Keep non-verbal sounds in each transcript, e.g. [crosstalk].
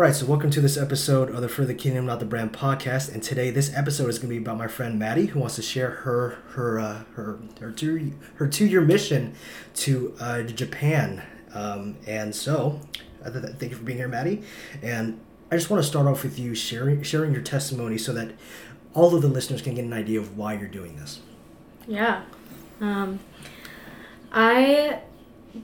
All right, so welcome to this episode of the For the Kingdom Not the Brand podcast, and today this episode is going to be about my friend Maddie, who wants to share her her uh, her her two her two year mission to uh, Japan. Um, and so, th- thank you for being here, Maddie. And I just want to start off with you sharing sharing your testimony so that all of the listeners can get an idea of why you're doing this. Yeah, um, I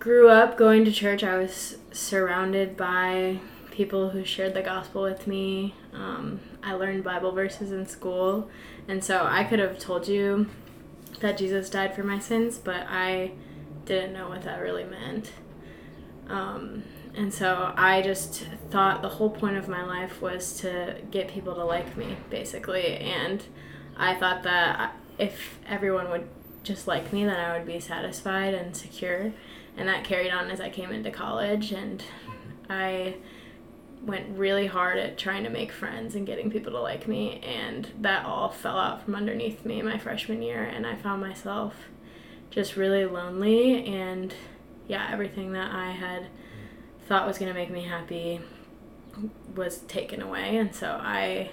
grew up going to church. I was surrounded by people who shared the gospel with me. Um, I learned Bible verses in school, and so I could have told you that Jesus died for my sins, but I didn't know what that really meant. Um, and so I just thought the whole point of my life was to get people to like me, basically. And I thought that if everyone would just like me, then I would be satisfied and secure. And that carried on as I came into college. And I went really hard at trying to make friends and getting people to like me and that all fell out from underneath me my freshman year and I found myself just really lonely and yeah everything that I had thought was going to make me happy was taken away and so I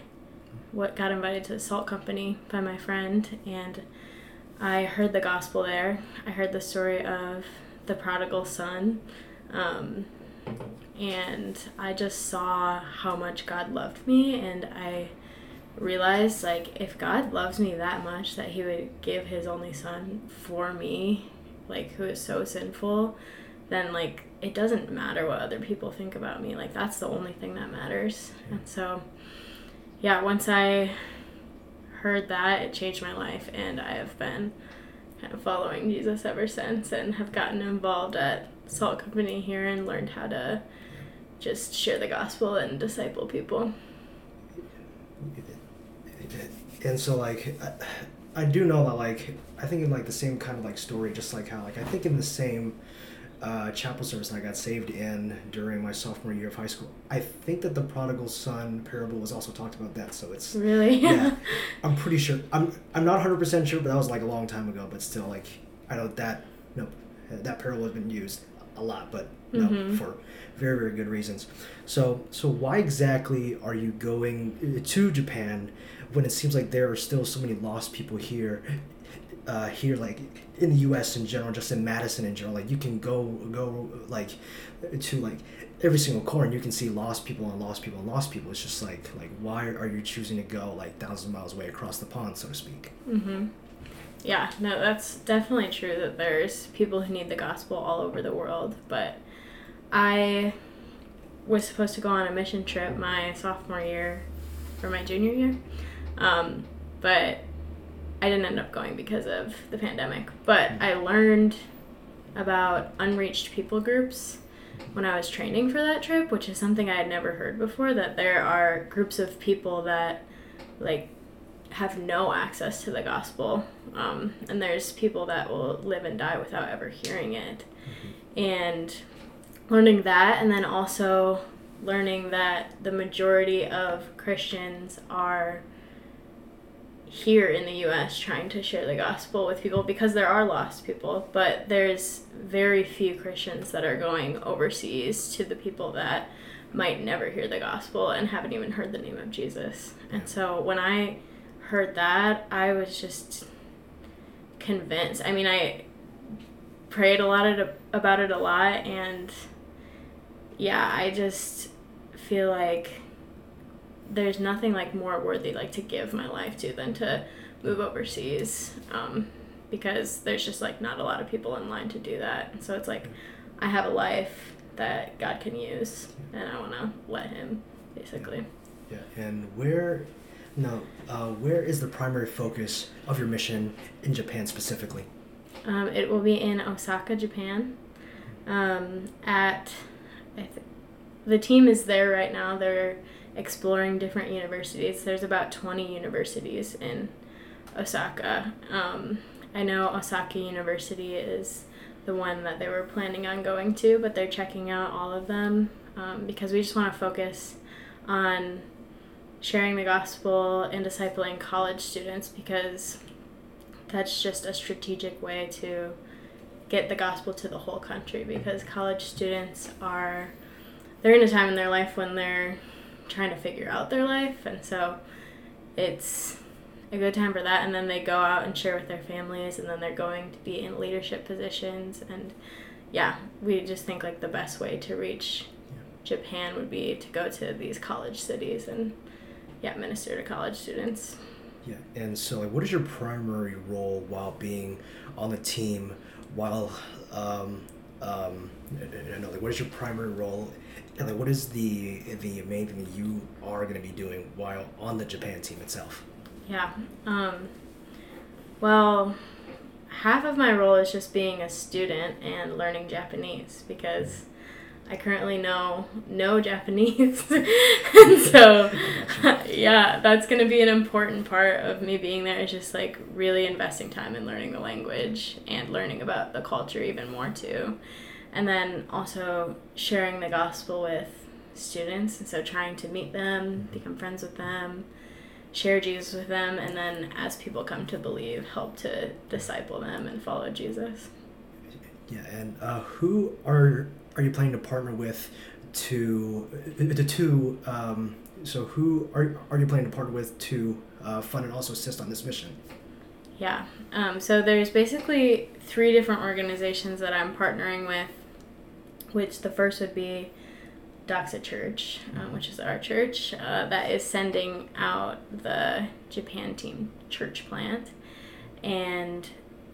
what got invited to the salt company by my friend and I heard the gospel there. I heard the story of the prodigal son um, and I just saw how much God loved me and I realized like if God loves me that much that he would give his only son for me like who is so sinful then like it doesn't matter what other people think about me. Like that's the only thing that matters. And so yeah once I heard that it changed my life and I have been kind of following Jesus ever since and have gotten involved at Salt Company here and learned how to just share the gospel and disciple people. And so, like, I, I do know that, like, I think in like the same kind of like story, just like how, like, I think in the same uh, chapel service I got saved in during my sophomore year of high school. I think that the prodigal son parable was also talked about that. So it's really yeah. [laughs] I'm pretty sure. I'm I'm not 100 percent sure, but that was like a long time ago. But still, like, I know that no, that parable has been used a lot, but no, mm-hmm. for very very good reasons. So so why exactly are you going uh, to Japan when it seems like there are still so many lost people here? Uh, here like in the U.S. in general, just in Madison in general, like you can go go like to like every single corner, and you can see lost people and lost people and lost people. It's just like like why are you choosing to go like thousands of miles away across the pond, so to speak? Mm-hmm. Yeah, no, that's definitely true that there's people who need the gospel all over the world, but I was supposed to go on a mission trip my sophomore year or my junior year. Um, but I didn't end up going because of the pandemic. But I learned about unreached people groups when I was training for that trip, which is something I had never heard before that there are groups of people that like have no access to the gospel. Um, and there's people that will live and die without ever hearing it. Mm-hmm. And learning that, and then also learning that the majority of Christians are here in the US trying to share the gospel with people because there are lost people, but there's very few Christians that are going overseas to the people that might never hear the gospel and haven't even heard the name of Jesus. And so when I heard that, I was just convinced. I mean, I prayed a lot about it a lot and yeah, I just feel like there's nothing like more worthy like to give my life to than to move overseas um, because there's just like not a lot of people in line to do that. So it's like I have a life that God can use and I want to let Him basically. Yeah, and where now, uh, where is the primary focus of your mission in Japan specifically? Um, it will be in Osaka, Japan, um, at th- the team is there right now. They're exploring different universities. There's about 20 universities in Osaka. Um, I know Osaka University is the one that they were planning on going to, but they're checking out all of them um, because we just want to focus on sharing the gospel and discipling college students because that's just a strategic way to get the gospel to the whole country because college students are they're in a time in their life when they're trying to figure out their life, and so it's a good time for that. And then they go out and share with their families, and then they're going to be in leadership positions. And yeah, we just think like the best way to reach Japan would be to go to these college cities and yeah, minister to college students. Yeah, and so like, what is your primary role while being on the team? While um, um, no, like, what is your primary role? And like, what is the the main thing that you are going to be doing while on the Japan team itself? Yeah. Um, well, half of my role is just being a student and learning Japanese because I currently know no Japanese. [laughs] and so, yeah, that's going to be an important part of me being there is just like really investing time in learning the language and learning about the culture even more too. And then also sharing the gospel with students. And so trying to meet them, become friends with them, share Jesus with them, and then as people come to believe, help to disciple them and follow Jesus. Yeah, and uh, who are are you planning to partner with to the two? Um, so who are are you planning to partner with to uh, fund and also assist on this mission? Yeah. Um, so there's basically three different organizations that I'm partnering with, which the first would be Doxa Church, um, which is our church, uh, that is sending out the Japan Team church plant. And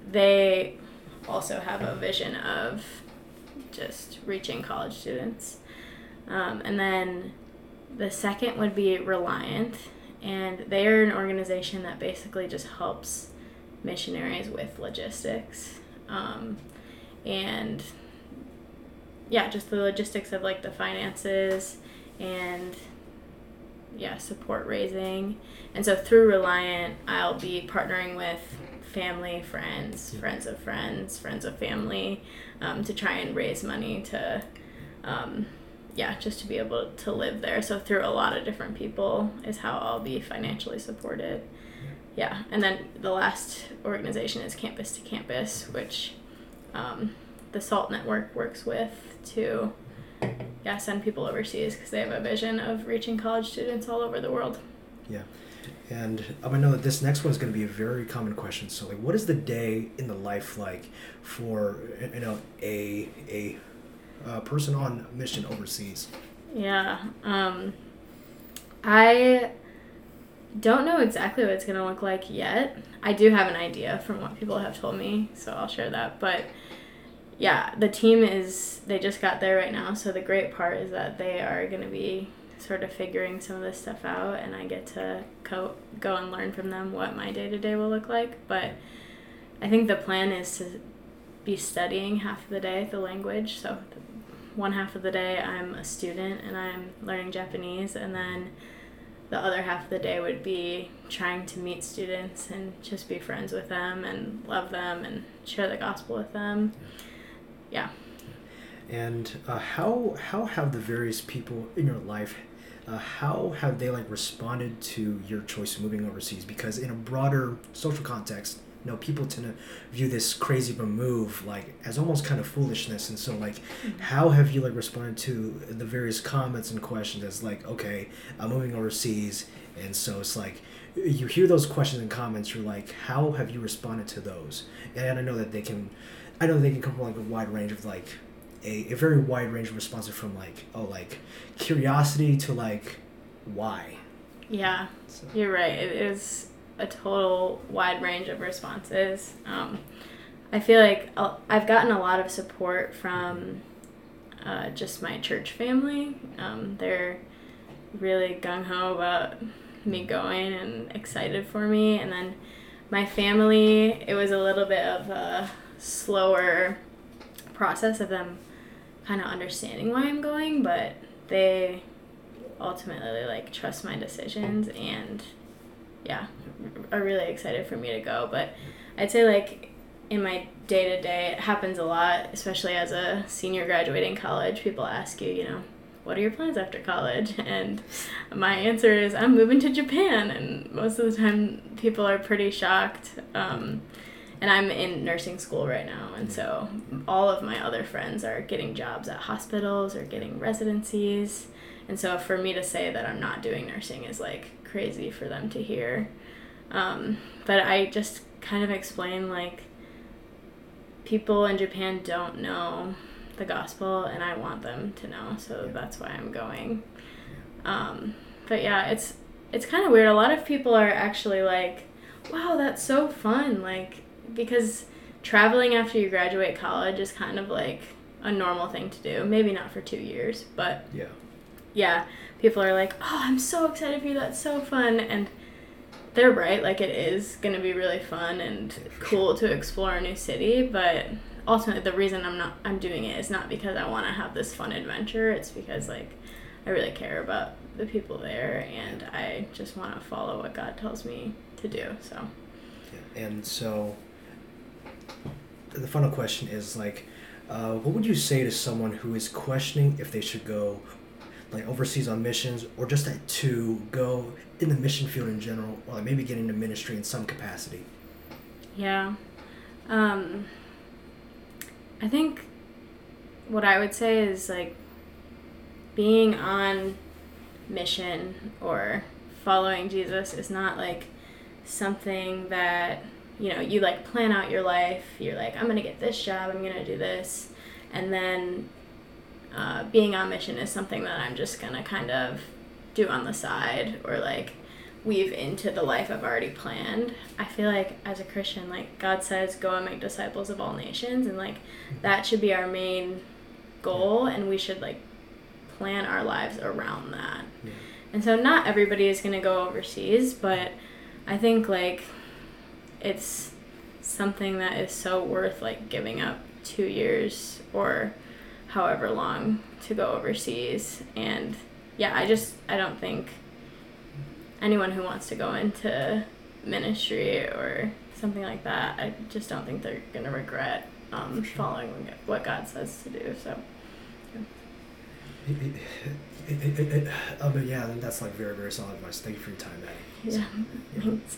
they also have a vision of just reaching college students. Um, and then the second would be Reliant, and they are an organization that basically just helps missionaries with logistics. Um, and yeah, just the logistics of like the finances and yeah, support raising. And so through Reliant, I'll be partnering with family, friends, yeah. friends of friends, friends of family, um, to try and raise money to, um, yeah, just to be able to live there. So through a lot of different people is how I'll be financially supported. Yeah, and then the last organization is Campus to Campus, which um, the SALT network works with to yeah send people overseas because they have a vision of reaching college students all over the world. Yeah. And I know that this next one is going to be a very common question. So, like, what is the day in the life like for you know a a uh, person on mission overseas? Yeah, um, I don't know exactly what it's going to look like yet. I do have an idea from what people have told me, so I'll share that. But yeah, the team is they just got there right now. So the great part is that they are going to be sort of figuring some of this stuff out and I get to co- go and learn from them what my day to day will look like. But I think the plan is to be studying half of the day the language. So one half of the day I'm a student and I'm learning Japanese, and then the other half of the day would be trying to meet students and just be friends with them and love them and share the gospel with them. Yeah. And uh, how how have the various people in your life uh, how have they like responded to your choice of moving overseas? Because in a broader social context, you know, people tend to view this crazy of a move like as almost kind of foolishness. And so, like, mm-hmm. how have you like responded to the various comments and questions as like, okay, I'm moving overseas, and so it's like you hear those questions and comments. You're like, how have you responded to those? And I know that they can, I know they can come from like a wide range of like a, a very wide range of responses from like oh like curiosity to like why. Yeah so. you're right. It is a total wide range of responses. Um, i feel like i've gotten a lot of support from uh, just my church family. Um, they're really gung-ho about me going and excited for me. And then my family it was a little bit of a slower process of them kind of understanding why I'm going, but they ultimately like trust my decisions and yeah, are really excited for me to go. But I'd say like in my day to day, it happens a lot, especially as a senior graduating college. People ask you, you know, what are your plans after college? [laughs] And my answer is, I'm moving to Japan. And most of the time, people are pretty shocked. Um, and I'm in nursing school right now, and so all of my other friends are getting jobs at hospitals or getting residencies, and so for me to say that I'm not doing nursing is like crazy for them to hear. Um, but I just kind of explain like people in Japan don't know the gospel, and I want them to know, so that's why I'm going. Um, but yeah, it's it's kind of weird. A lot of people are actually like, "Wow, that's so fun!" Like because traveling after you graduate college is kind of like a normal thing to do. Maybe not for two years, but Yeah. yeah, people are like, "Oh, I'm so excited for you. That's so fun." And they're right. Like it is to be really fun and cool to explore a new city, but ultimately the reason I'm not I'm doing it is not because I want to have this fun adventure. It's because like I really care about the people there and I just want to follow what God tells me to do. So, Yeah. And so the final question is like, uh, what would you say to someone who is questioning if they should go like overseas on missions or just to go in the mission field in general or like maybe get into ministry in some capacity? yeah. Um I think what I would say is like being on mission or following Jesus is not like something that you know you like plan out your life. You're like i'm gonna get this job. I'm gonna do this. And then uh, being on mission is something that i'm just gonna kind of do on the side or like weave into the life i've already planned. I feel like as a christian like god says go and make disciples of all nations and like that should be our main goal and we should like plan our lives around that. Yeah. and so not everybody is going to go overseas, but I think like it's something that is so worth like giving up 2 years or however long to go overseas and yeah, I just I don't think anyone who wants to go into ministry or something like that, I just don't think they're going to regret um, sure. following what God says to do. So, I mean, yeah, that's like very, very solid advice. Thank you for your time, Maddie. yeah. Yeah. Thanks.